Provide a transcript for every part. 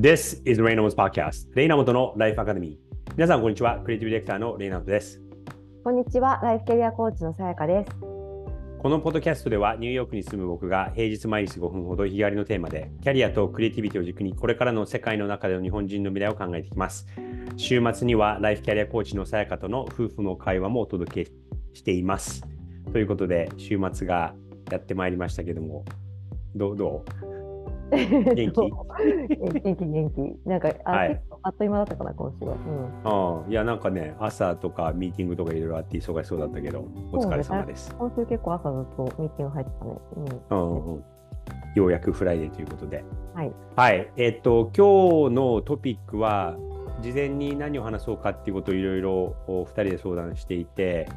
This is Reynolds Podcast. レイナモトのライフアカデミー皆さんこんにちは。クリエイティブディレクターのレイナモトです。こんにちは。ライフキャリアコーチのさやかです。このポッドキャストではニューヨークに住む僕が平日毎日5分ほど日替わりのテーマでキャリアとクリエイティビティを軸にこれからの世界の中での日本人の未来を考えていきます。週末にはライフキャリアコーチのさやかとの夫婦の会話もお届けしています。ということで週末がやってまいりましたけどもどうどう？元気？元気元気。なんかあ,、はい、あっという間だったかな今週は。うん、あいやなんかね朝とかミーティングとかいろいろあって忙しそうだったけどお疲れ様です。ね、今週結構朝ずっとミーティング入ってたね。うん、うんうんようやく Friday ということで。はい。はい。えっ、と、今日のトピックは、事前に何を話そうかっていうことをいろいろ2人で相談していて、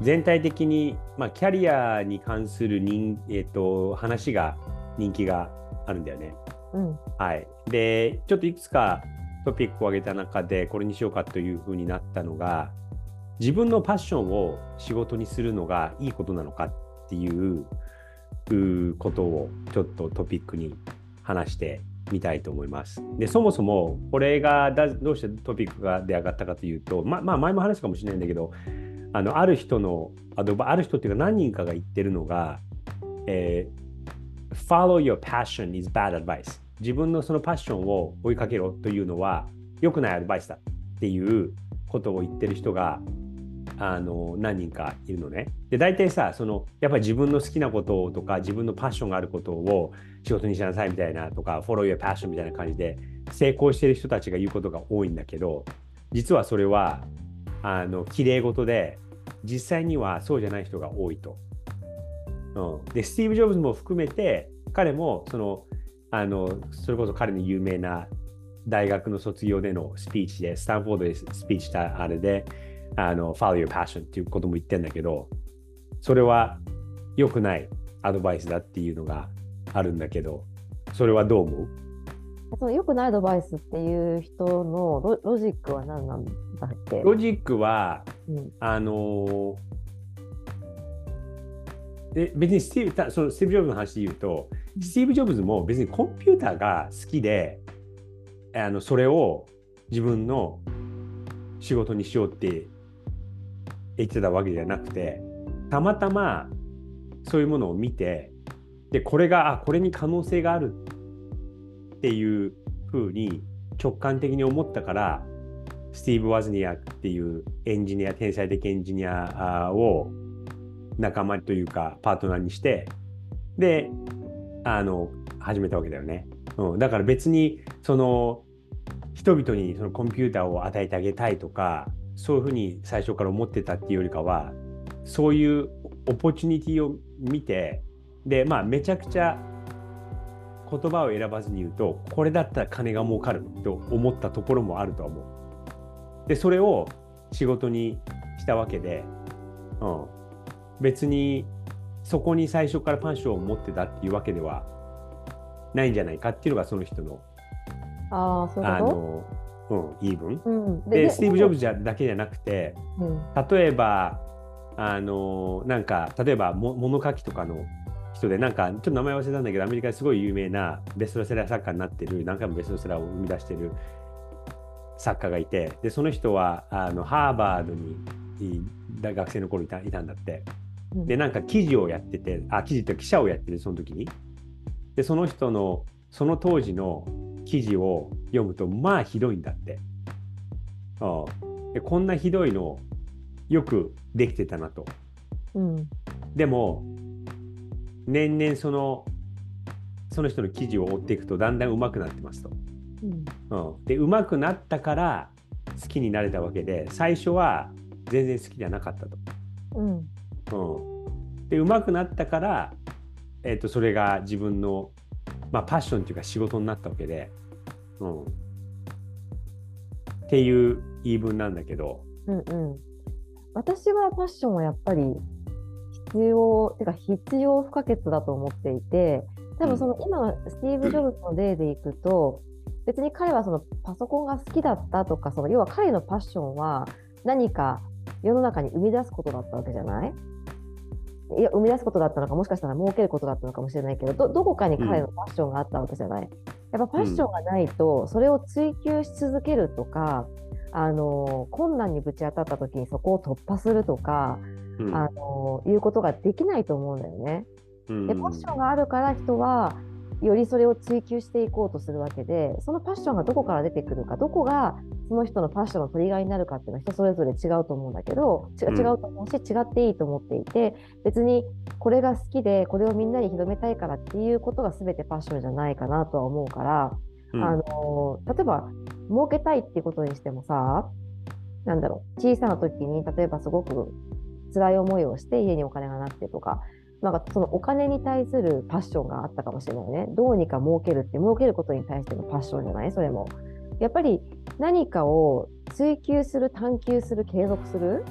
全体的に、まあ、キャリアに関する人、えっ、と、話が人気があるんだよね。うん、はい、でちょっといくつかトピックを挙げた中でこれにしようかというふうになったのが自分のパッションを仕事にするのがいいことなのかっていうことをちょっとトピックに話してみたいと思います。でそもそもこれがどうしてトピックがで上がったかというと、ままあ、前も話したかもしれないんだけどあのある人のあある人っていうか何人かが言ってるのが、えー follow your passion is bad advice 自分のそのパッションを追いかけろというのは良くないアドバイスだっていうことを言ってる人があの何人かいるのね。で大体さそのやっぱり自分の好きなこととか自分のパッションがあることを仕事にしなさいみたいなとか follow your passion みたいな感じで成功してる人たちが言うことが多いんだけど実はそれはあの綺麗事で実際にはそうじゃない人が多いと。うん、でスティーブ・ジョブズも含めて彼もそのあのそれこそ彼の有名な大学の卒業でのスピーチでスタンフォードでスピーチしたあれであの Follow your passion っていうことも言ってんだけどそれは良くないアドバイスだっていうのがあるんだけどそれはどう思う？その良くないアドバイスっていう人のロジックは何なんだっけ？ロジックは、うん、あので別にスティーブそのスティーブ・ジョブズの話で言うと、スティーブ・ジョブズも別にコンピューターが好きであのそれを自分の仕事にしようって言ってたわけじゃなくてたまたまそういうものを見てでこれがあこれに可能性があるっていうふうに直感的に思ったからスティーブ・ワズニアっていうエンジニア天才的エンジニアを仲間というかパートナーにしてであの始めたわけだよね、うん、だから別にその人々にそのコンピューターを与えてあげたいとかそういうふうに最初から思ってたっていうよりかはそういうオポチュニティを見てでまあめちゃくちゃ言葉を選ばずに言うとこれだったら金が儲かると思ったところもあると思う。でそれを仕事にしたわけで、うん、別にそこに最初からパンションを持ってたっていうわけではないんじゃないかっていうのがその人のあそうあの、うん、言い分。うん、ででスティーブ・ジョブズだけじゃなくて、うん、例えばあのなんか例えばも物書きとかの人でなんかちょっと名前忘れたんだけどアメリカですごい有名なベストセラー作家になってる何回もベストセラーを生み出してる作家がいてでその人はあのハーバードに学生の頃いたいたんだって。でなんか記事をやっててあ記事って記者をやってるその時に。でその人のその当時の記事を読むとまあひどいんだって。あ。でこんなひどいのよくできてたなと、うん、でも年々そのその人の記事を追っていくとだんだん上手くなってますと、うん。うん、で上手くなったから好きになれたわけで最初は全然好きじゃなかったと、うんうん、で上手くなったから、えーと、それが自分の、まあ、パッションというか仕事になったわけで、うん、っていう言い分なんだけど、うんうん、私はパッションはやっぱり必要てか必要不可欠だと思っていて多分その今のスティーブ・ジョブズの例でいくと、別に彼はそのパソコンが好きだったとかその要は彼のパッションは何か世の中に生み出すことだったわけじゃない？いや生み出すことだったのかもしかしたら儲けることだったのかもしれないけどどどこかに彼のファッションがあったわけじゃない。やっぱファッションがないとそれを追求し続けるとか、あの困難にぶち当たった時にそこを突破するとか、うん、あのいうことができないと思うんだよね。でファッションがあるから人はよりそれを追求していこうとするわけでそのパッションがどこから出てくるかどこがその人のパッションのトリガーになるかっていうのは人それぞれ違うと思うんだけど違うと思うし、違っていいと思っていて別にこれが好きでこれをみんなに広めたいからっていうことが全てパッションじゃないかなとは思うから、うん、あの例えば儲けたいっていうことにしてもさなんだろう小さな時に例えばすごく辛い思いをして家にお金がなくてとかなんかそのお金に対するパッションがあったかもしれないね。どうにか儲けるって儲けることに対してのパッションじゃない？それも。やっぱり何かを追求する探求する継続する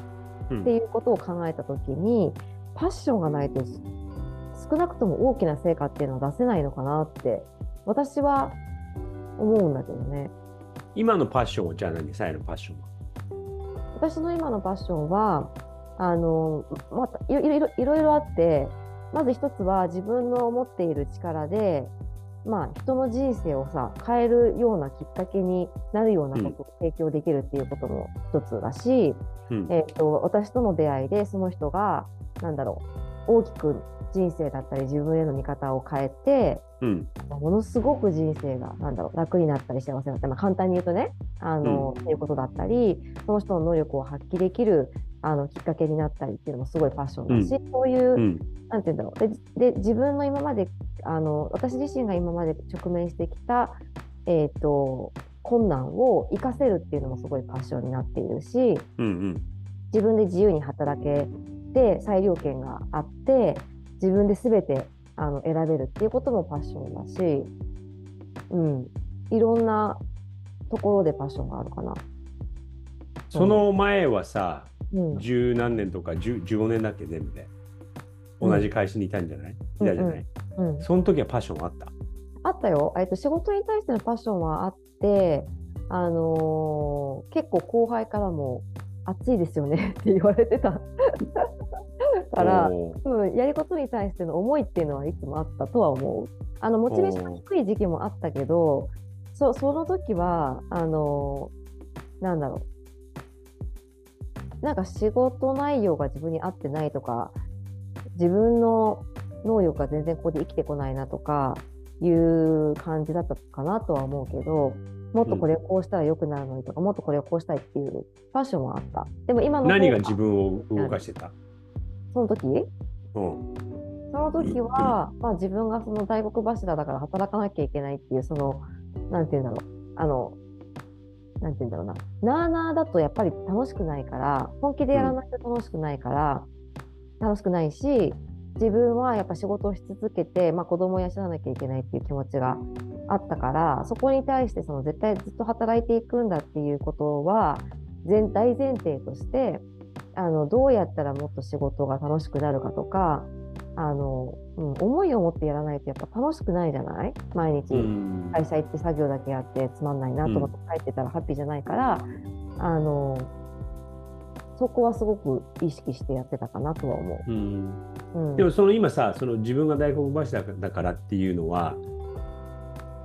っていうことを考えた時に、うん、パッションがないと少なくとも大きな成果っていうのは出せないのかなって私は思うんだけどね。今のパッションはじゃあ何？さえのパッションは？私の今のパッションはあの、またいろいろいろいろあって、まず一つは自分の持っている力で、まあ、人の人生をさ変えるようなきっかけになるようなことを提供できるっていうことも一つだし、うん、えーと、私との出会いでその人がなんだろう大きく人生だったり自分への見方を変えて、うん、ものすごく人生がなんだろう楽になったり幸せになったり、まあ、簡単に言うとねあの、うん、っていうことだったりその人の能力を発揮できるあのきっかけになったりっていうのもすごいパッションだし、うん、そういう、うん、なんて言うんだろう。でで自分の今まであの私自身が今まで直面してきた、えーと、困難を生かせるっていうのもすごいパッションになっているし、うんうん、自分で自由に働けて裁量権があって自分で全てあの選べるっていうこともパッションだし、うん、いろんなところでパッションがあるかな。その前はさ、十、うん、何年とか15年だっけ全部で。同じ会社にいたんじゃない、うん、いたじゃない、うん。うん、その時はパッションあった？あったよ、えっと、仕事に対してのパッションはあってあのー、結構後輩からも暑いですよね って言われてた。から、うん、やることに対しての思いっていうのはいつもあったとは思う。あのモチベーションが低い時期もあったけどそその時はあのなんだろうなんか仕事内容が自分に合ってないとか自分の能力が全然ここで生きてこないなとかいう感じだったかなとは思うけどもっとこれをこうしたらよくなるのにとか、うん、もっとこれをこうしたいっていうファッションはあった。でも今の何が自分を動かしてた？その時、うん、その時は、まあ、自分がその大黒柱だから働かなきゃいけないっていうそのなんて言うんだろう。あのなんて言うんだろうな。なあなあだとやっぱり楽しくないから本気でやらないと楽しくないから、うん、楽しくないし自分はやっぱ仕事をし続けて、まあ、子供を養わなきゃいけないっていう気持ちがあったからそこに対してその絶対ずっと働いていくんだっていうことは全大前提としてあのどうやったらもっと仕事が楽しくなるかとかあの、うん、思いを持ってやらないとやっぱ楽しくないじゃない？毎日会社行って作業だけやってつまんないなと思って帰ってたらハッピーじゃないから、うん、あのそこはすごく意識してやってたかなとは思う。うん。うん、でもその今さその自分が大黒柱だからっていうのは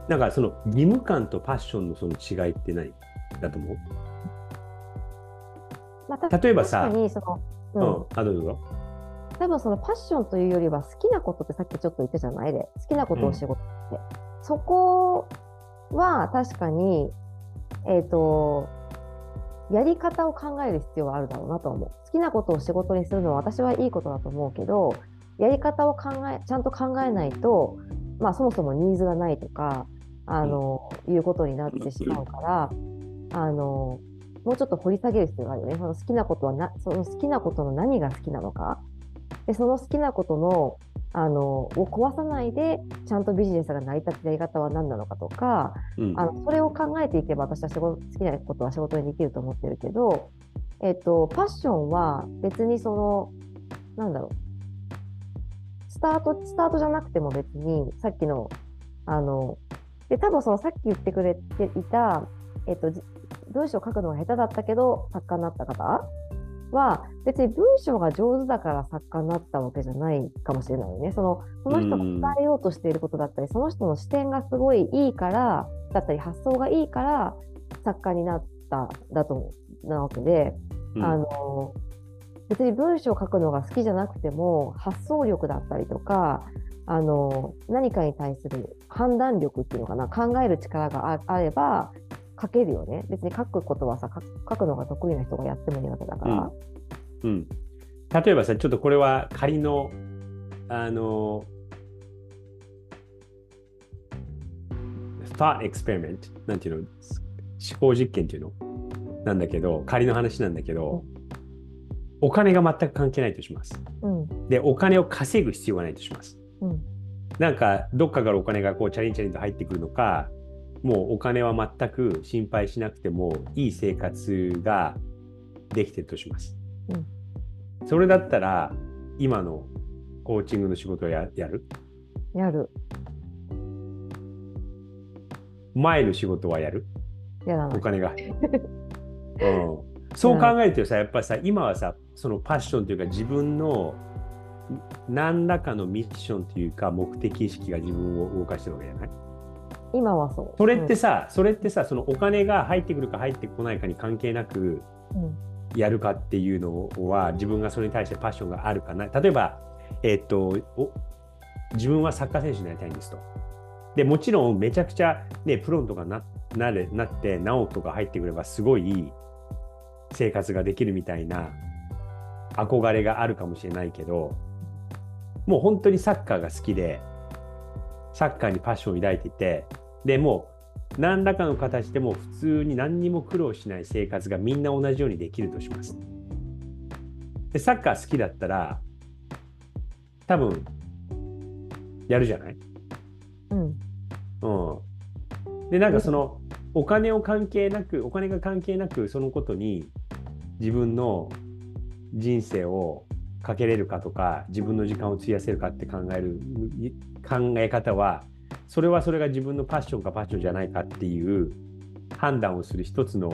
なんかその義務感とパッションのその違いって何だと思う？まあ、例えばさ、うん、うん、あどうぞ多分そのパッションというよりは好きなことってさっきちょっと言ったじゃない？で好きなことを仕事って、うん、そこは確かにえっ、ー、とやり方を考える必要はあるだろうなと思う好きなことを仕事にするのは私はいいことだと思うけどやり方を考えちゃんと考えないと、まあ、そもそもニーズがないとかあの、うん、いうことになってしまうからあのもうちょっと掘り下げる必要があるよね。その好きなことはな、その好きなことの何が好きなのか。で、その好きなことの、あの、を壊さないで、ちゃんとビジネスが成り立つやり方は何なのかとか、うん、あのそれを考えていけば、私は仕事好きなことは仕事にできると思ってるけど、えっと、パッションは別にその、なんだろう、スタート、スタートじゃなくても別に、さっきの、あの、で、多分そのさっき言ってくれていた、えっと、文章を書くのが下手だったけど作家になった方は別に文章が上手だから作家になったわけじゃないかもしれないよね。そのその人が伝えようとしていることだったり、その人の視点がすごいいいからだったり発想がいいから作家になっただとなわけで、うん、あの別に文章を書くのが好きじゃなくても発想力だったりとかあの何かに対する判断力っていうのかな考える力があれば書けるよね。別に書くことはさ書くのが得意な人がやってもいいわけだから。うん、うん、例えばさちょっとこれは仮のあの thought experiment なんていうの？思考実験っていうの？なんだけど仮の話なんだけど、お金が全く関係ないとします。うん、でお金を稼ぐ必要がないとします。うん、なんかどっかからお金がこうチャリンチャリンと入ってくるのかもうお金は全く心配しなくてもいい生活ができてるとします。うん、それだったら今のコーチングの仕事をややる？やる。前の仕事はやる？や。お金が。うん、そう考えるとさやっぱさ今はさそのパッションというか自分の何らかのミッションというか目的意識が自分を動かしてるわけじゃない？今はそう。それってさ、うん、それってさ、そのお金が入ってくるか入ってこないかに関係なくやるかっていうのは、自分がそれに対してパッションがあるかな。例えば、えー、っと自分はサッカー選手になりたいんですと。でもちろんめちゃくちゃ、ね、プロとかななれなって何億とか入ってくればすごい生活ができるみたいな憧れがあるかもしれないけどもう本当にサッカーが好きでサッカーにパッションを抱いていてでも何らかの形でも普通に何にも苦労しない生活がみんな同じようにできるとします。でサッカー好きだったら多分やるじゃない？うん。うん。でなんかそのお金を関係なくお金が関係なくそのことに自分の人生をかけれるかとか自分の時間を費やせるかって考える考え方はそれはそれが自分のパッションかパッションじゃないかっていう判断をする一つの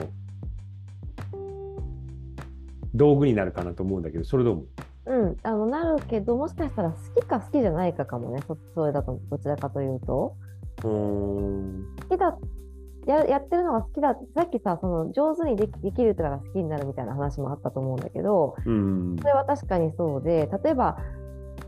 道具になるかなと思うんだけどそれどう思う？うん、あのなるけどもしかしたら好きか好きじゃないかかもね。そそれだとどちらかというと。うん。好きだややってるのが好きだ。さっきさその上手にできできるから好きになるみたいな話もあったと思うんだけど、うん、それは確かにそうで例えば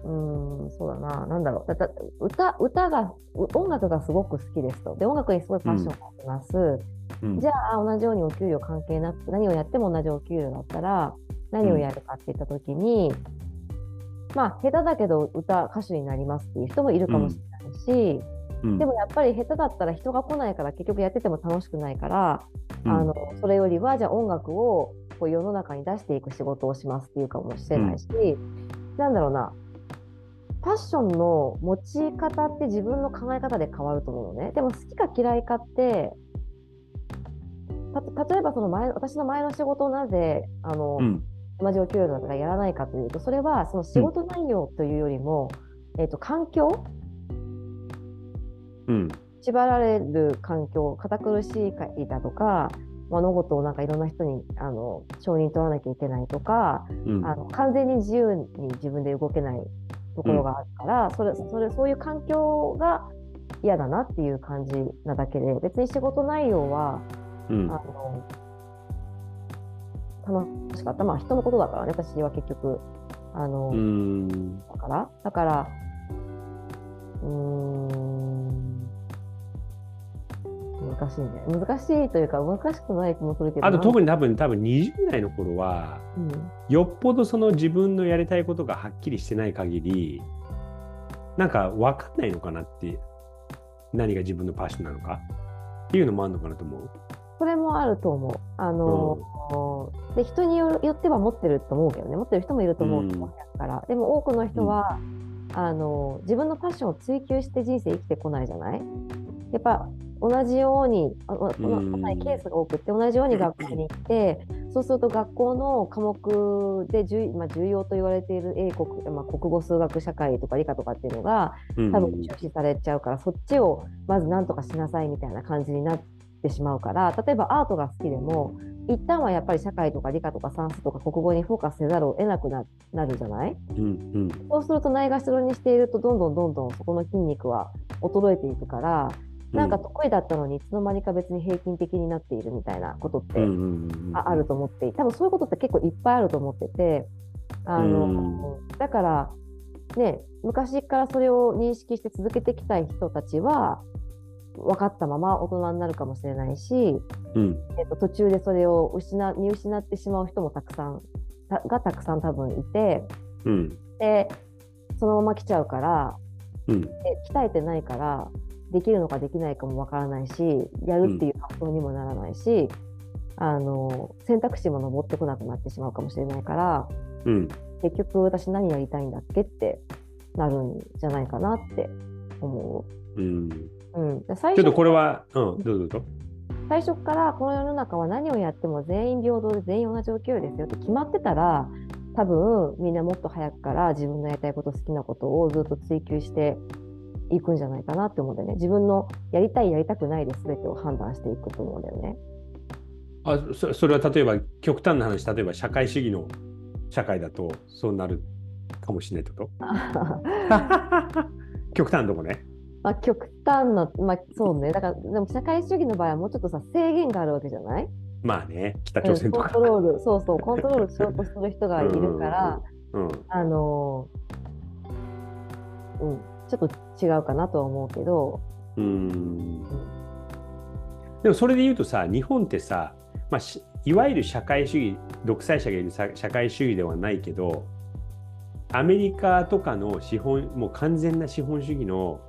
うんそうだな。なんだろう。だ歌歌が音楽がすごく好きですと。で音楽にすごいパッションがあります、うん、じゃあ同じようにお給料関係なく何をやっても同じお給料だったら何をやるかっていった時に、うん、まあ下手だけど歌歌手になりますっていう人もいるかもしれないし、うん、でもやっぱり下手だったら人が来ないから結局やってても楽しくないから、あのそれよりはじゃあ音楽をこう世の中に出していく仕事をしますっていうかもしれないし、なんだろうなパッションの持ち方って自分の考え方で変わると思うのね。でも好きか嫌いかって例えばその前私の前の仕事をなぜあの、うん、同じお給料だからやらないかというとそれはその仕事内容というよりも、うん、えーと、環境、うん、縛られる環境堅苦しいだとか物事をなんかいろんな人にあの承認取らなきゃいけないとか、うん、あの完全に自由に自分で動けないところがあるから、うん、それそれそういう環境が嫌だなっていう感じなだけで別に仕事内容は、うん、あの楽しかった。まあ人のことだからね、私は結局。あの、だから、だから、うん、難しいね。難しいというか、難しくない気もするけど。あと特に多分、多分20代の頃は、うん、よっぽどその自分のやりたいことがはっきりしてない限り、なんか分かんないのかなって、何が自分のパッションなのかっていうのもあるのかなと思う。それもあると思う。あの、うん、で人によっては持ってると思うけどね持ってる人もいると思うから、うん、でも多くの人は、うん、あの自分のパッションを追求して人生生きてこないじゃない？やっぱ同じように同じケースが多くって同じように学校に行って、そうすると学校の科目で重,、まあ、重要と言われている英国、まあ、国語数学社会とか理科とかっていうのが多分中止されちゃうから、そっちをまず何とかしなさいみたいな感じになってしまうから例えばアートが好きでも一旦はやっぱり社会とか理科とか算数とか国語にフォーカスせざるを得なくななるじゃない？うんうん。そうするとないがしろにしているとどんどんどんどんそこの筋肉は衰えていくからなんか得意だったのにいつの間にか別に平均的になっているみたいなことってああると思って多分そういうことって結構いっぱいあると思っててあの、だからね昔からそれを認識して続けてきたい人たちは分かったまま大人になるかもしれないし、うん。えっと、途中でそれを失見失ってしまう人もたくさんたがたくさん多分いてうん。でそのまま来ちゃうからうん。で鍛えてないからできるのかできないかもわからないしやるっていう発想にもならないし、あの選択肢も上ってこなくなってしまうかもしれないからうん結局私何やりたいんだっけってなるんじゃないかなって思うんう。うん、で最ちょっと初これは、うん、どうぞどうぞ。最初からこの世の中は何をやっても全員平等で全員同じお給料ですよって決まってたら多分みんなもっと早くから自分のやりたいこと好きなことをずっと追求していくんじゃないかなって思うんだよね自分のやりたいやりたくないで全てを判断していくと思うんだよね。あそそれは例えば極端な話、例えば社会主義の社会だとそうなるかもしれないってこと？極端なとこね。まあ極端な、まあ、そうねだからでも社会主義の場合はもうちょっとさ制限があるわけじゃない？まあね、北うん朝鮮とか。コントロールそうそうコントロールしようとする人がいるから。うんあのうん、ちょっと違うかなとは思うけど、うん。でもそれで言うとさ、日本ってさ、まあ、しいわゆる社会主義、独裁者がいるさ社会主義ではないけど、アメリカとかの資本、もう完全な資本主義の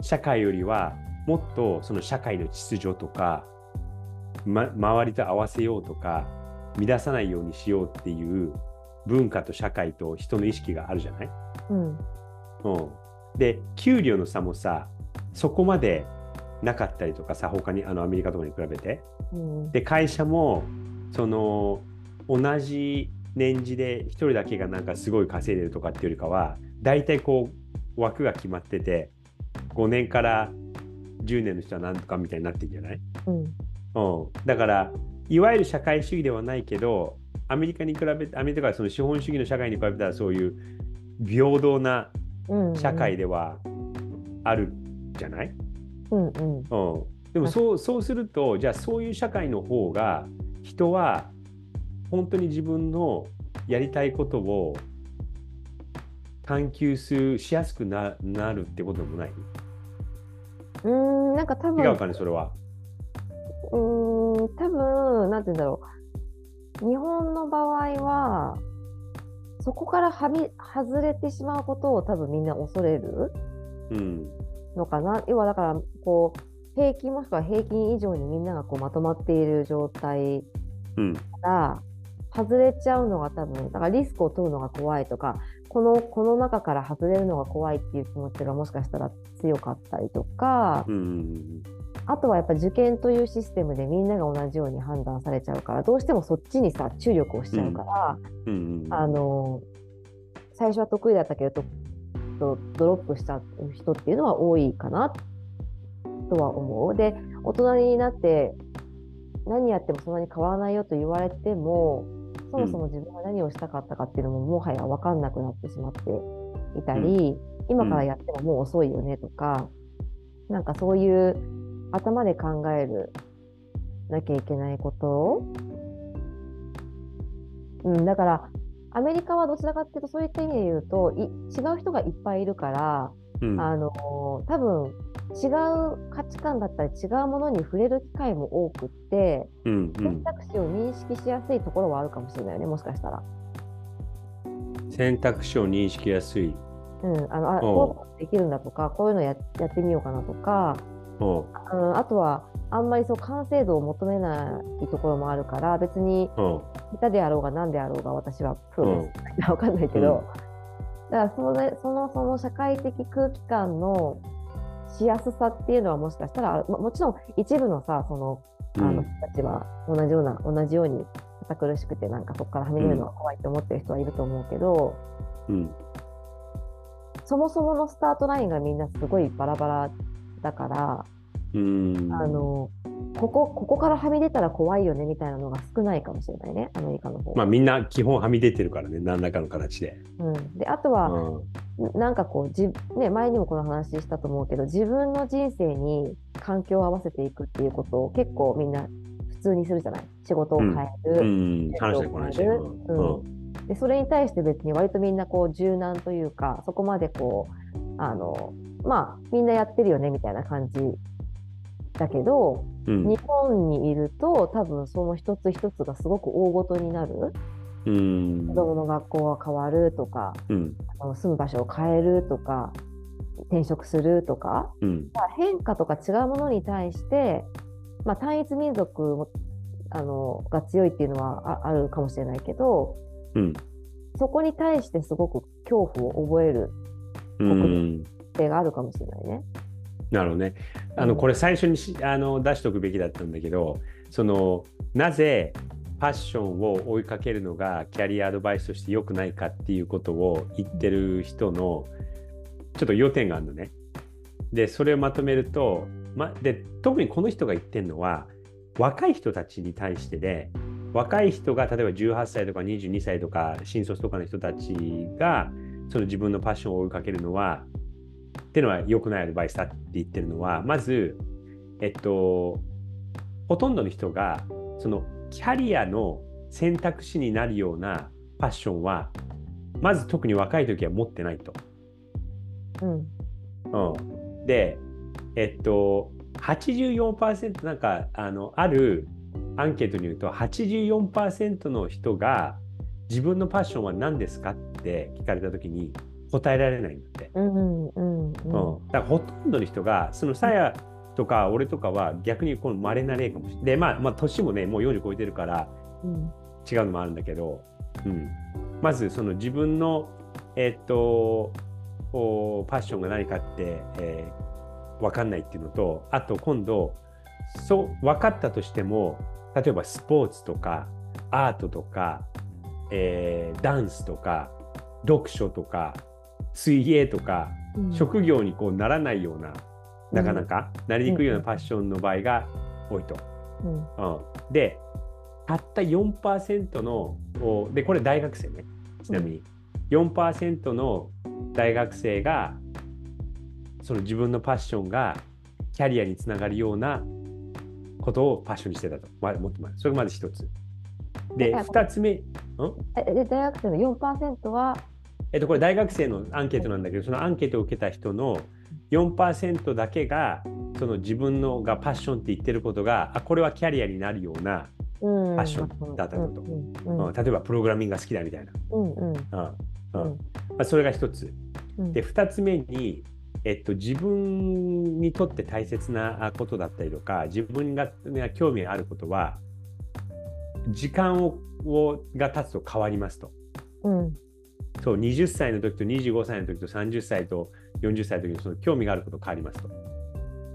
社会よりは、もっとその社会の秩序とか、ま、周りと合わせようとか、乱さないようにしようっていう文化と社会と人の意識があるじゃない？うん、うん、で給料の差もさそこまでなかったりとかさ他にあのアメリカとかに比べて。うん、で会社もその同じ年次で1人だけがなんかすごい稼いでるとかっていうよりかは大体こう枠が決まってて5年から10年の人はなんとかみたいになってんじゃない、うん、うん、だからいわゆる社会主義ではないけどアメリカに比べてアメリカがその資本主義の社会に比べたらそういう平等なうん、社会ではあるじゃない、うん、うん、うん、でもそうそうするとじゃあそういう社会の方が人は本当に自分のやりたいことを探求するしやすくななるってことでもない？うん、なんか多分、違うかねそれは。うーん、多分、なんて言うんだろう。日本の場合は、そこからはみ外れてしまうことを多分みんな恐れるうんのかな？要はだから、こう、平均もしくは平均以上にみんながこうまとまっている状態うん。から外れちゃうのが多分だからリスクを取るのが怖いとかこのこの中から外れるのが怖いっていう気持ちがもしかしたら強かったりとか、うんあとはやっぱ受験というシステムでみんなが同じように判断されちゃうからどうしてもそっちにさ注力をしちゃうから、うんあの最初は得意だったけどとドロップした人っていうのは多いかなとは思う。で大人になって何やってもそんなに変わらないよと言われてもそもそも自分が何をしたかったかっていうのももはや分かんなくなってしまっていたり、今からやってももう遅いよねとか、なんかそういう頭で考えるなきゃいけないことうん、だからアメリカはどちらかっていうとそういった意味で言うとい違う人がいっぱいいるから、うんあの多分違う価値観だったり違うものに触れる機会も多くってうんうん選択肢を認識しやすいところはあるかもしれないよねもしかしたら。選択肢を認識しやすい。うん、あのあこうできるんだとかこういうのややってみようかなとか、おううん、あとはあんまりそう完成度を求めないところもあるから別に下手であろうが何であろうが私はプロです。いや わかんないけど、だからそれそのその社会的空気感のしやすさっていうのはもしかしたらあるももちろん一部のさそのあの人たちは同じような同じように堅苦しくてなんかそこからはみ出るのが怖いと思ってる人はいると思うけど、うん。そもそものスタートラインがみんなすごいバラバラだから、うん。あのここここからはみ出たら怖いよねみたいなのが少ないかもしれないねアメリカの方。まあみんな基本はみ出てるからね何らかの形で。うん、であとうは、ん。なんかこうじ、ね、前にもこの話したと思うけど自分の人生に環境を合わせていくっていうことを結構みんな普通にするじゃない？仕事を変える、うん、話してこないし。ううん。ん。でそれに対して別に割とみんなこう柔軟というかそこまでこうあのまあみんなやってるよねみたいな感じだけどうん。日本にいると多分その一つ一つがすごく大ごとになる。うん。子供の学校が変わるとかうん。あの住む場所を変えるとか転職するとかうん。まあ変化とか違うものに対して、まあ、単一民族もあのが強いっていうのはああるかもしれないけどうん。そこに対してすごく恐怖を覚えるうん性があるかもしれないね。なるほどね。あのうんこれ最初にしあの出しておくべきだったんだけどそのなぜパッションを追いかけるのがキャリアアドバイスとして良くないかっていうことを言ってる人のちょっと要点があるのね。でそれをまとめると、ま、で特にこの人が言ってるのは若い人たちに対してで若い人が例えば18歳とか22歳とか新卒とかの人たちがその自分のパッションを追いかけるのはっていうのは良くないアドバイスだって言ってるのはまずえっとほとんどの人がそのキャリアの選択肢になるようなパッションはまず特に若い時は持ってないと。うんうん、でえっと84%なんかあのあるアンケートによると84%の人が自分のパッションは何ですかって聞かれた時に答えられないんだって。うんうんうんうん、だからほとんどの人がそのさやとか俺とかは逆にこの稀な例かもしれない。でまあまあ年もねもう40超えてるからうん違うのもあるんだけど、うん、まずその自分のえっとパッションが何かって、えー分かんないっていうのとあと今度そう分かったとしても例えばスポーツとかアートとか、えーダンスとか読書とか水泳とかうん。職業にこうならないような、なかなかなりにくいようなパッションの場合が多いと。うん。うん、でたった4%のおでこれ大学生ね。ちなみに、4%の大学生がその自分のパッションがキャリアにつながるようなことをパッションにしてたと、まあ、もっと前。それがまず一つ。でだ2つ目、んえで大学生の4%は？えっと、これ大学生のアンケートなんだけどそのアンケートを受けた人の4%だけがその自分のがパッションって言ってることがあこれはキャリアになるような、ファッションだったこと？うん。例えばプログラミングが好きだみたいな、うんうん。うん。まあ、それが一つ。うん。で2つ目に、えっと、自分にとって大切なことだったりとか自分がが興味があることは時間ををが経つと変わりますと。うんそう20歳の時と25歳の時と30歳と40歳の時のその興味があること変わりますと。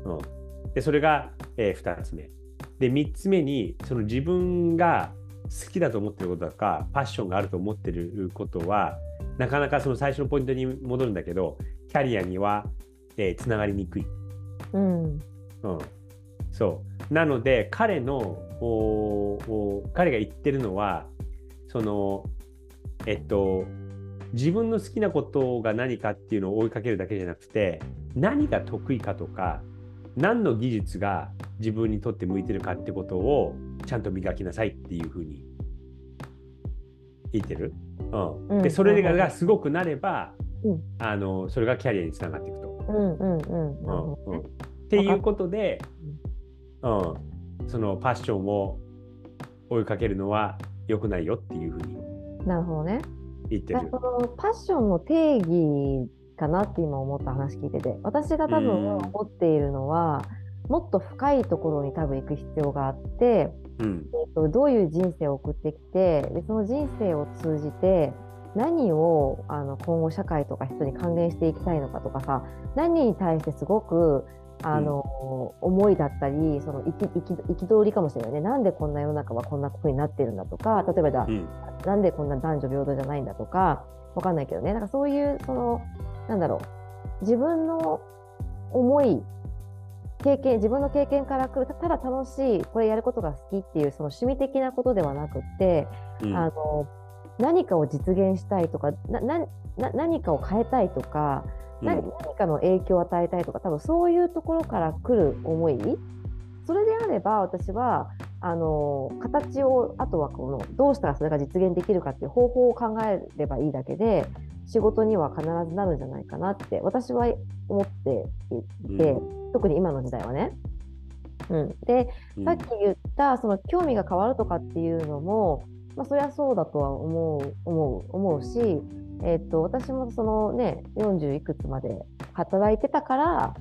うん、でそれが、え2つ目。で3つ目にその自分が好きだと思ってることとかパッションがあると思ってることはなかなかその最初のポイントに戻るんだけどキャリアには、えつながりにくい。うんうん、そうなので彼の彼が言ってるのはそのえっと自分の好きなことが何かっていうのを追いかけるだけじゃなくて何が得意かとか何の技術が自分にとって向いてるかってことをちゃんと磨きなさいっていうふうに言ってる？うん。うん。でそれがすごくなれば、うん。あのそれがキャリアにつながっていくと。うんうんうんなるうん。うんほどねっていうことで、うん、そのパッションを追いかけるのは良くないよっていうふうになるほどね。言ってパッションの定義かなって今思った話聞いてて私が多分うん。思っているのはもっと深いところに多分行く必要があって、うん。えっとどういう人生を送ってきてでその人生を通じて何をあの今後社会とか人に還元していきたいのかとかさ何に対してすごくあの、思いだったりその憤りかもしれないね。なんでこんな世の中はこんなふうになってるんだとか例えばだ、うん。なんでこんな男女平等じゃないんだとかわかんないけどね。なんかそういうそのなんだろう。自分の思い経験自分の経験から来るただ楽しいこれやることが好きっていうその趣味的なことではなくって、うん。あの何かを実現したいとかななな何かを変えたいとか、何何かの影響を与えたいとか多分そういうところから来る思いそれであれば私はあの形をあとはこのどうしたらそれが実現できるかっていう方法を考えればいいだけで仕事には必ずなるんじゃないかなって私は思っていて、特に今の時代はね。うん、でうん。さっき言ったその興味が変わるとかっていうのも、まあ、そりゃそうだとは思う思う思うし、えっと私もそのね40いくつまで働いてたから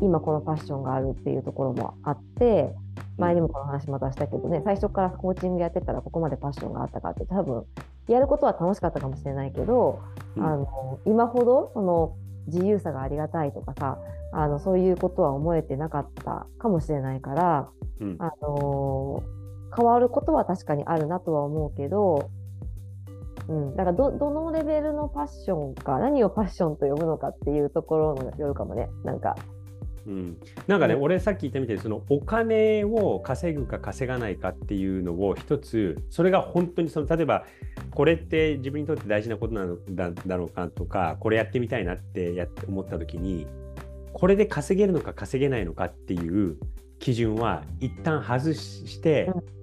今このパッションがあるっていうところもあって前にもこの話またしたけどね最初からコーチングやってたらここまでパッションがあったかって多分やることは楽しかったかもしれないけど、うん。あの今ほどその自由さがありがたいとかさあのそういうことは思えてなかったかもしれないから、うん。あの変わることは確かにあるなとは思うけど、うん、だからどどのレベルのパッションか何をパッションと呼ぶのかっていうところによるかもね。なんか。うん、なんかね、うん俺さっき言ったみたいにそのお金を稼ぐか稼がないかっていうのを一つそれが本当にその例えばこれって自分にとって大事なことなのだだろうかとかこれやってみたいなってやって思った時にこれで稼げるのか稼げないのかっていう基準は一旦外してうん。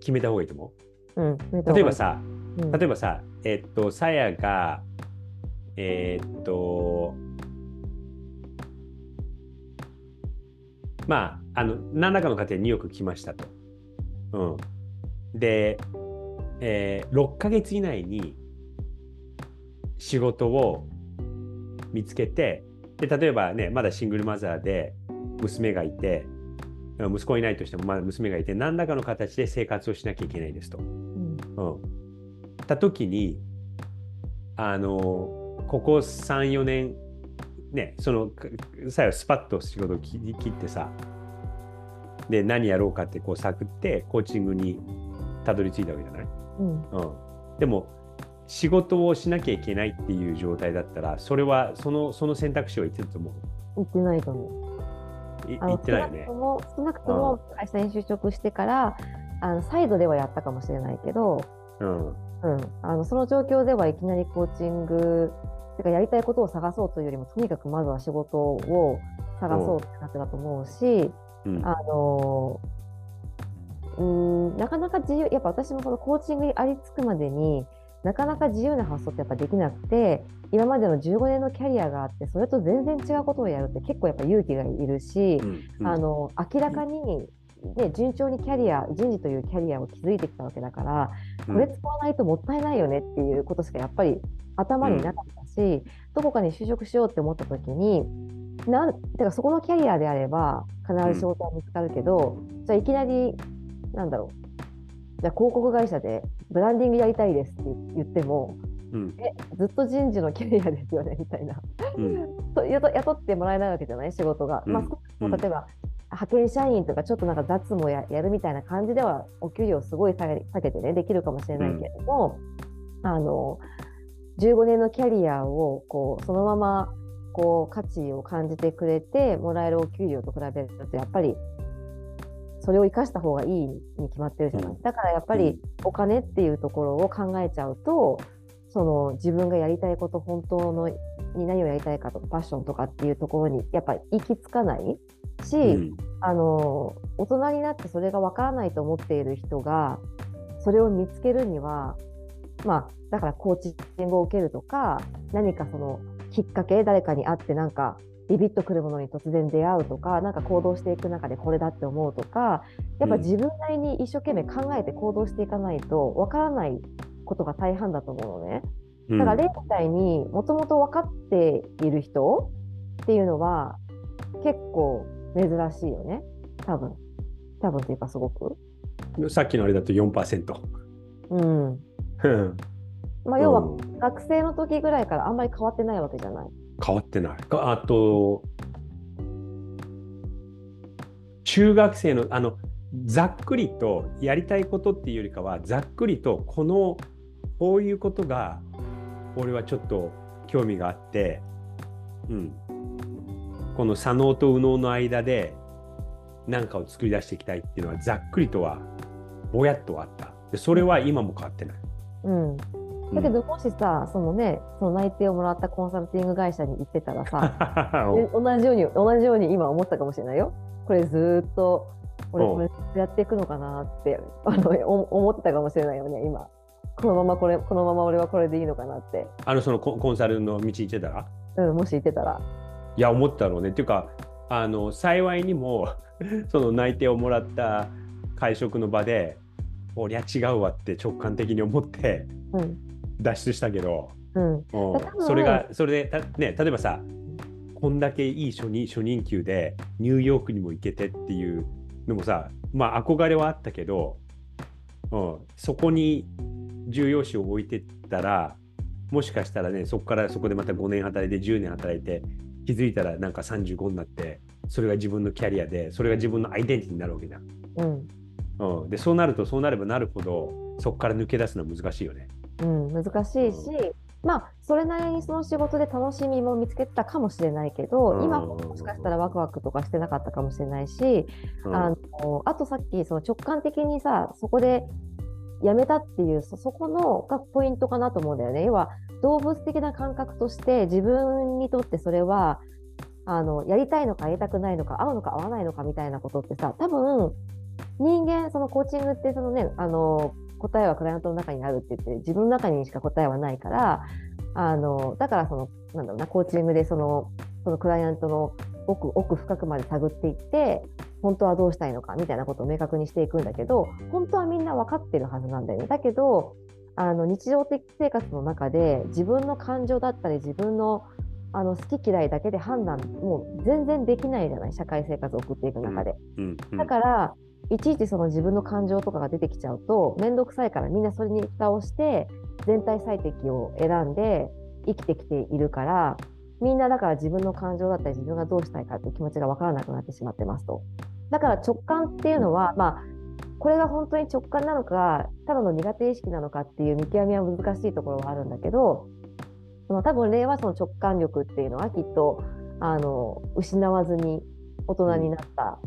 決めた方がいいと思う。ん、う。例えば、さうん、例えばさえっとさやがえーっとまああの何らかの家庭にニューヨーク来ましたと。うん、で、えー6ヶ月以内に仕事を見つけてで例えばねまだシングルマザーで娘がいて息子いないとしてもまだ娘がいて何らかの形で生活をしなきゃいけないですと。うんうん、た時にあのここ34年ねそのか最後スパッと仕事を切り切ってさで何やろうかってこう探ってコーチングにたどり着いたわけじゃない、うん。うん、でも仕事をしなきゃいけないっていう状態だったらそれはそのその選択肢は言ってたと思言ってないと思う。言ってないよね。少なくと。も少なくとも会社に就職してからあのサイドではやったかもしれないけど、うんうん、あのその状況ではいきなりコーチングてかやりたいことを探そうというよりもとにかくまずは仕事を探そうってなってたと思うし、うん。あのうーんなかなか自由やっぱ私もこのコーチングにありつくまでになかなか自由な発想ってやっぱできなくて今までの15年のキャリアがあってそれと全然違うことをやるって結構やっぱ勇気がいるし、うん。うん。あの明らかに、ね、順調にキャリア人事というキャリアを築いてきたわけだから、うん。これ使わないともったいないよねっていうことしかやっぱり頭になかったし、どこかに就職しようって思った時になんてかそこのキャリアであれば必ず仕事は見つかるけど、じゃあいきなりなんだろう。じゃあ広告会社でブランディングやりたいですって言ってもうん。えずっと人事のキャリアですよねみたいな。うん。と雇雇ってもらえないわけじゃない仕事が。うん。まあ、例えば、派遣社員とかちょっとなんか雑務をややるみたいな感じではお給料すごい下げ下げてねできるかもしれないけれども、あの15年のキャリアをこうそのままこう価値を感じてくれてもらえるお給料と比べるとやっぱりそれを生かした方がいいに決まってるじゃない、うん。だからやっぱりお金っていうところを考えちゃうとその自分がやりたいこと本当のに何をやりたいかとかパッションとかっていうところにやっぱり行き着かないし、うん。あの大人になってそれが分からないと思っている人がそれを見つけるにはまあだからコーチングを受けるとか何かそのきっかけ誰かに会ってなんかビビッとくるものに突然出会うとかなんか行動していく中でこれだって思うとかやっぱうん。自分なりに一生懸命考えて行動していかないと分からないことが大半だと思うのね。うん。だから例みたいにもともと分かっている人っていうのは結構珍しいよね多分多分っていうかすごく。さっきのあれだと4%。うんうんまあ、要はうん学生の時ぐらいからあんまり変わってないわけじゃない。変わってない。あと、中学生の、あの、ざっくりとやりたいことっていうよりかは、ざっくりとこの、こういうことが、俺はちょっと興味があって、うん。この左脳と右脳の間で何かを作り出していきたいっていうのはざっくりとはぼやっとあった。でそれは今も変わってない、うん、だけどもしさ、そのねその内定をもらったコンサルティング会社に行ってたらさ で同じように同じように今思ったかもしれないよ。これずっと俺これやっていくのかなってあの思ってたかもしれないよね今。このままこれこのまま俺はこれでいいのかなって。あのそのコンサルの道行ってたら？うんもし行ってたらいや思ったろうね。っていうかあの幸いにも その内定をもらった会食の場で俺は違うわって直感的に思って、脱出したけど、うん、それがそれでね例えばさこんだけいい初任初任給でニューヨークにも行けてっていうのもさまあ憧れはあったけど、うん、そこに重要視を置いてったらもしかしたらねそこからそこでまた5年働いて10年働いて気づいたらなんか35になってそれが自分のキャリアでそれが自分のアイデンティティになるわけじゃん。うんうん、でそうなるとそうなればなるほどそこから抜け出すのは難しいよね。うん、難しいし、まあそれなりにその仕事で楽しみも見つけたかもしれないけど、今もしかしたらワクワクとかしてなかったかもしれないし、あのあとさっきその直感的にさそこで辞めたっていうそこのがポイントかなと思うんだよね。要は動物的な感覚として自分にとってそれはあのやりたいのかやりたくないのか合うのか合わないのかみたいなことってさ多分人間そのコーチングってそのねあの答えはクライアントの中にあるって言って自分の中にしか答えはないからあのだからそのなんだろうなコーチングでそのそのクライアントの奥奥深くまで探っていって本当はどうしたいのかみたいなことを明確にしていくんだけど本当はみんな分かってるはずなんだよね。だけどあの日常的生活の中で自分の感情だったり自分のあの好き嫌いだけで判断もう全然できないじゃない社会生活を送っていく中で。うんうん、だからいちいちその自分の感情とかが出てきちゃうと面倒くさいからみんなそれに蓋をして全体最適を選んで生きてきているからみんなだから自分の感情だったり自分がどうしたいかっていう気持ちが分からなくなってしまってますと。だから直感っていうのは、まあ、これが本当に直感なのかただの苦手意識なのかっていう見極めは難しいところはあるんだけどその多分例はその直感力っていうのはきっとあの失わずに大人になった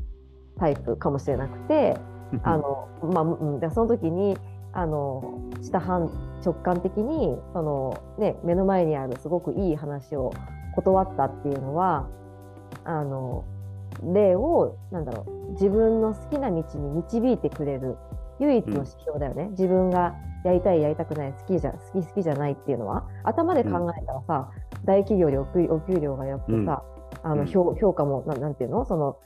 タイプかもしれなくてあの、まあ、うん、でその時にあのした反直感的にその、ね、目の前にあるすごくいい話を断ったっていうのはあの例をなんだろう自分の好きな道に導いてくれる唯一の指標だよね、うん、自分がやりたいやりたくない好きじゃ好き好きじゃないっていうのは頭で考えたらさ、うん、大企業でお給料がよくてさ、うん、あの評評価もななんていうの？その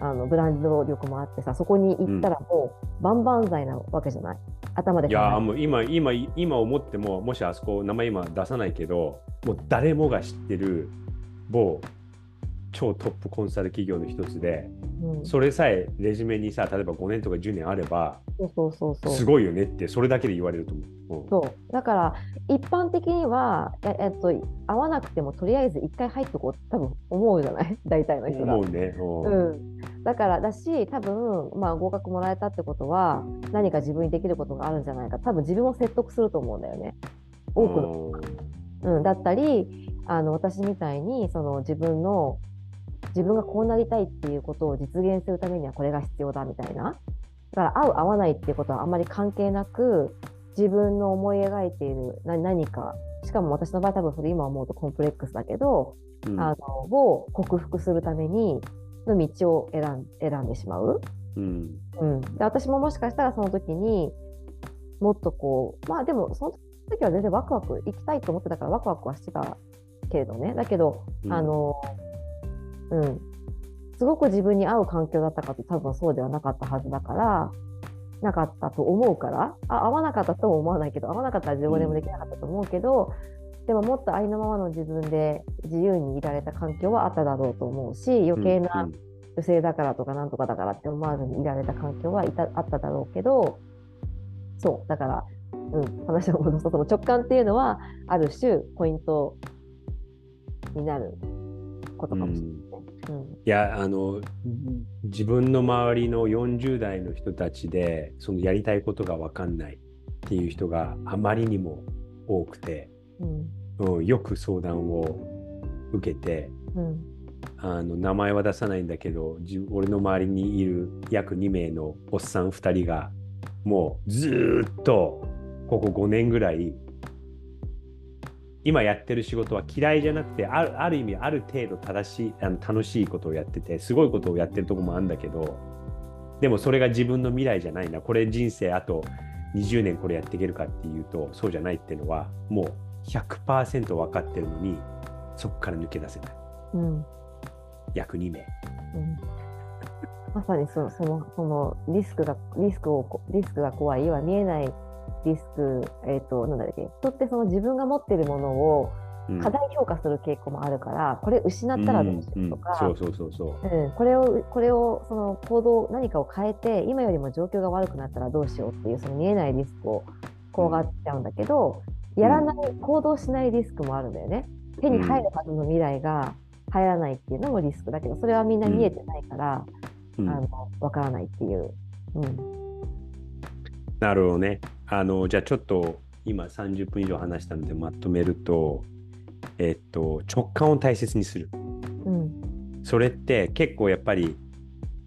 あのブランド力もあってさそこに行ったらもう万々歳なわけじゃない？頭でいやもう今今今思ってももしあそこ名前今出さないけどもう誰もが知ってる某超トップコンサル企業の一つで、うん、それさえレジュメにさ例えば5年とか10年あればそうそうそうすごいよねってそれだけで言われると思う。うん、そう。だから一般的にはえ、えっと、合わなくてもとりあえず一回入っとこう多分思うじゃない？大体の人が。思うね。うん、だからだし多分、まあ、合格もらえたってことは何か自分にできることがあるんじゃないか。多分自分を説得すると思うんだよね。多くの。うん、だったりあの私みたいにその自分の自分がこうなりたいっていうことを実現するためにはこれが必要だみたいな。だから合う合わないっていうことはあんまり関係なく自分の思い描いている何か。しかも私の場合多分それ今思うとコンプレックスだけど、うん、あのを克服するためにの道を選ん選んでしまう、うん。うん、で私ももしかしたらその時にもっとこうまあでもその時は全然ワクワク行きたいと思ってたからワクワクはしてたけれどね。だけど、うん、あのうん、すごく自分に合う環境だったかと多分そうではなかったはずだからなかったと思うから。あ合わなかったとも思わないけど合わなかったら自分でもできなかったと思うけど、うん、でももっとありのままの自分で自由にいられた環境はあっただろうと思うし余計な女性だからとかなんとかだからって思わずにいられた環境はいたあっただろうけどそうだから、うん、話を戻すとその直感っていうのはある種ポイントになることかもしれない。うん。いやあの自分の周りの40代の人たちでそのやりたいことが分かんないっていう人があまりにも多くて、うん、うん、よく相談を受けて、うん、あの名前は出さないんだけどじ俺の周りにいる約2名のおっさん2人がもうずーっとここ5年ぐらい今やってる仕事は嫌いじゃなくてあるある意味ある程度正しいあの楽しいことをやっててすごいことをやってるとこもあるんだけどでもそれが自分の未来じゃないな。これ人生あと20年これやっていけるかっていうとそうじゃないっていうのはもう100%分かってるのにそこから抜け出せない。うん。約2名。うん。まさにそそのそのリスクがリスクをこリスクが怖い要は見えないリスクえっ、となんだっけ人ってその自分が持っているものをうん。過大評価する傾向もあるから、これ失ったらどうしようとか、うんうん。そうそうそうそう。うん、これをこれをその行動何かを変えて今よりも状況が悪くなったらどうしようっていうその見えないリスクを怖がっちゃうんだけど、やらない行動しないリスクもあるんだよね。手に入るはずの未来が入らないっていうのもリスクだけどそれはみんな見えてないから、うん。あの分からないっていう、うん。なるほどね。あのじゃあちょっと今30分以上話したのでまとめると、えっと、直感を大切にする。うん。それって結構やっぱり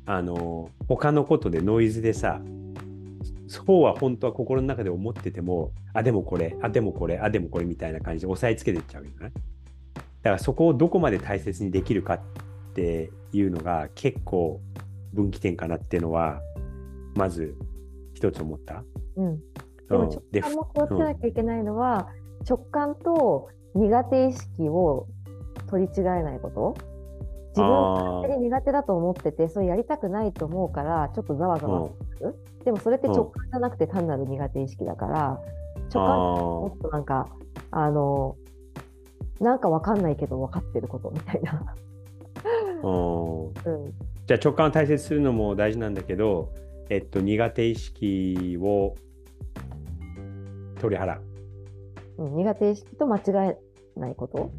あの他のことでノイズでさそうは本当は心の中で思っててもあでもこれあでもこれあでもこれみたいな感じで押さえつけていっちゃうよねだからそこをどこまで大切にできるかっていうのが結構分岐点かなっていうのはまず一つ思った、うん、でもうん。直で感も気をつけなきゃいけないのは、直感と苦手意識を取り違えないこと。自分勝手に苦手だと思っててそれやりたくないと思うからちょっとざわざわする、でもそれって直感じゃなくて単なる苦手意識だから直感もっとなんかあのなんかわかんないけど分かってることみたいな、うん。うん、じゃあ直感を大切にするのも大事なんだけど、えっと、苦手意識を取り払う。うん苦手意識と間違えないこと？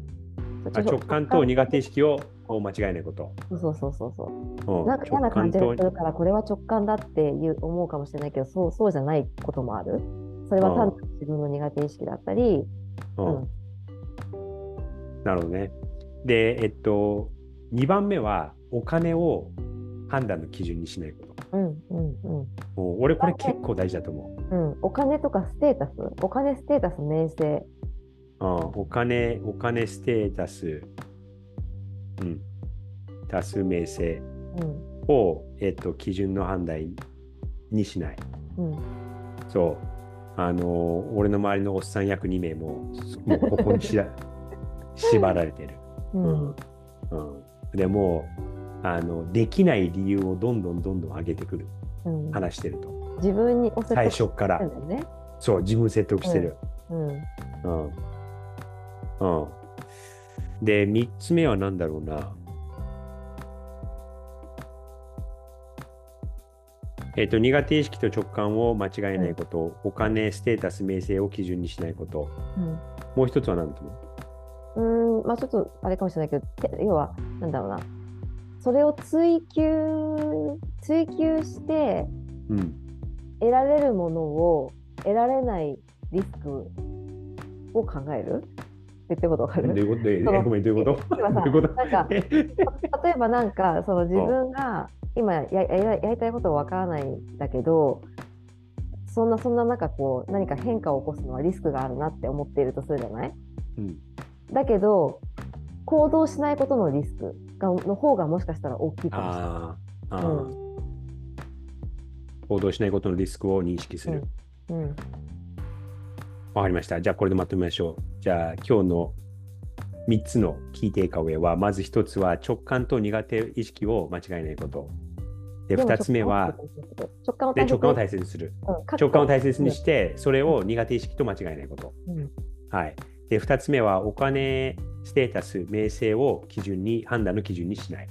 あ直感と苦手意識をを間違えないこと。そうそうそうそうう。ん。なんか嫌な感じがするからこれは直感だっていう思うかもしれないけどそうそうじゃないこともある。それは単なる自分の苦手意識だったり、と、うん。うん。なるほどね。で、えっと、2番目はお金を判断の基準にしないこと。うんうんうん。俺これ結構大事だと思う。うん、お金とかステータス？お金ステータス名声うん、お金、お金ステータス、うん、多数名声うんを、えっと、基準の判断にしない。うんそう。あのー俺の周りのおっさん約2名も、もうここにしら 縛られてる。うんうん。でもうあの、できない理由をどんどんどんどん上げてくる。うん話してると。自分に最初からね。そう、自分説得してる。うんうん。うん。で、3つ目は何だろうな。えっ、と、苦手意識と直感を間違えないこと、お金、ステータス、名声を基準にしないこと。うんもう一つは何だと思う？うーんまあちょっとあれかもしれないけどて要はなんだろうなそれを追求追求してうん。得られるものを得られないリスクを考える？言ってることわかる？どういうこと？えそのごめん、どういうこと？なんかえ 例えばなんかその自分が今ややややりたいことわからないんだけどそんなそんな中こう何か変化を起こすのはリスクがあるなって思っているとするじゃない？うん。だけど行動しないことのリスクがの方がもしかしたら大きいかもしれない。うん行動しないことのリスクを認識する。うんわかりました。じゃあこれでまとめましょう。じゃあ今日の3つのキーテイカウェイは、まず1つは直感と苦手意識を間違えないこと。で、でも2つ目は、直感をで直感を大切切にする。うん直感を大切にして、それを苦手意識と間違えないこと。うんはい。で、2つ目は、お金、ステータス、名声を基準に、判断の基準にしない。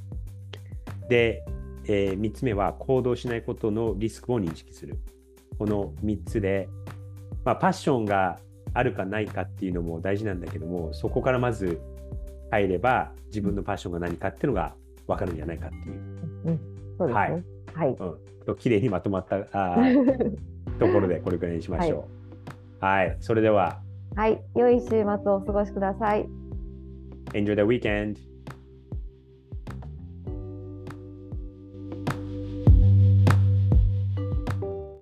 で、え3つ目は、行動しないことのリスクを認識する。この3つで、まあ、パッションがあるかないかっていうのも大事なんだけども、そこからまず入れば、自分のパッションが何かっていうのが分かるんじゃないかっていう、そうですね。はいはい。うん、と綺麗にまとまったあー ところでこれくらいにしましょう。はい、それでは、はい。良い週末をお過ごしください。Enjoy the weekend!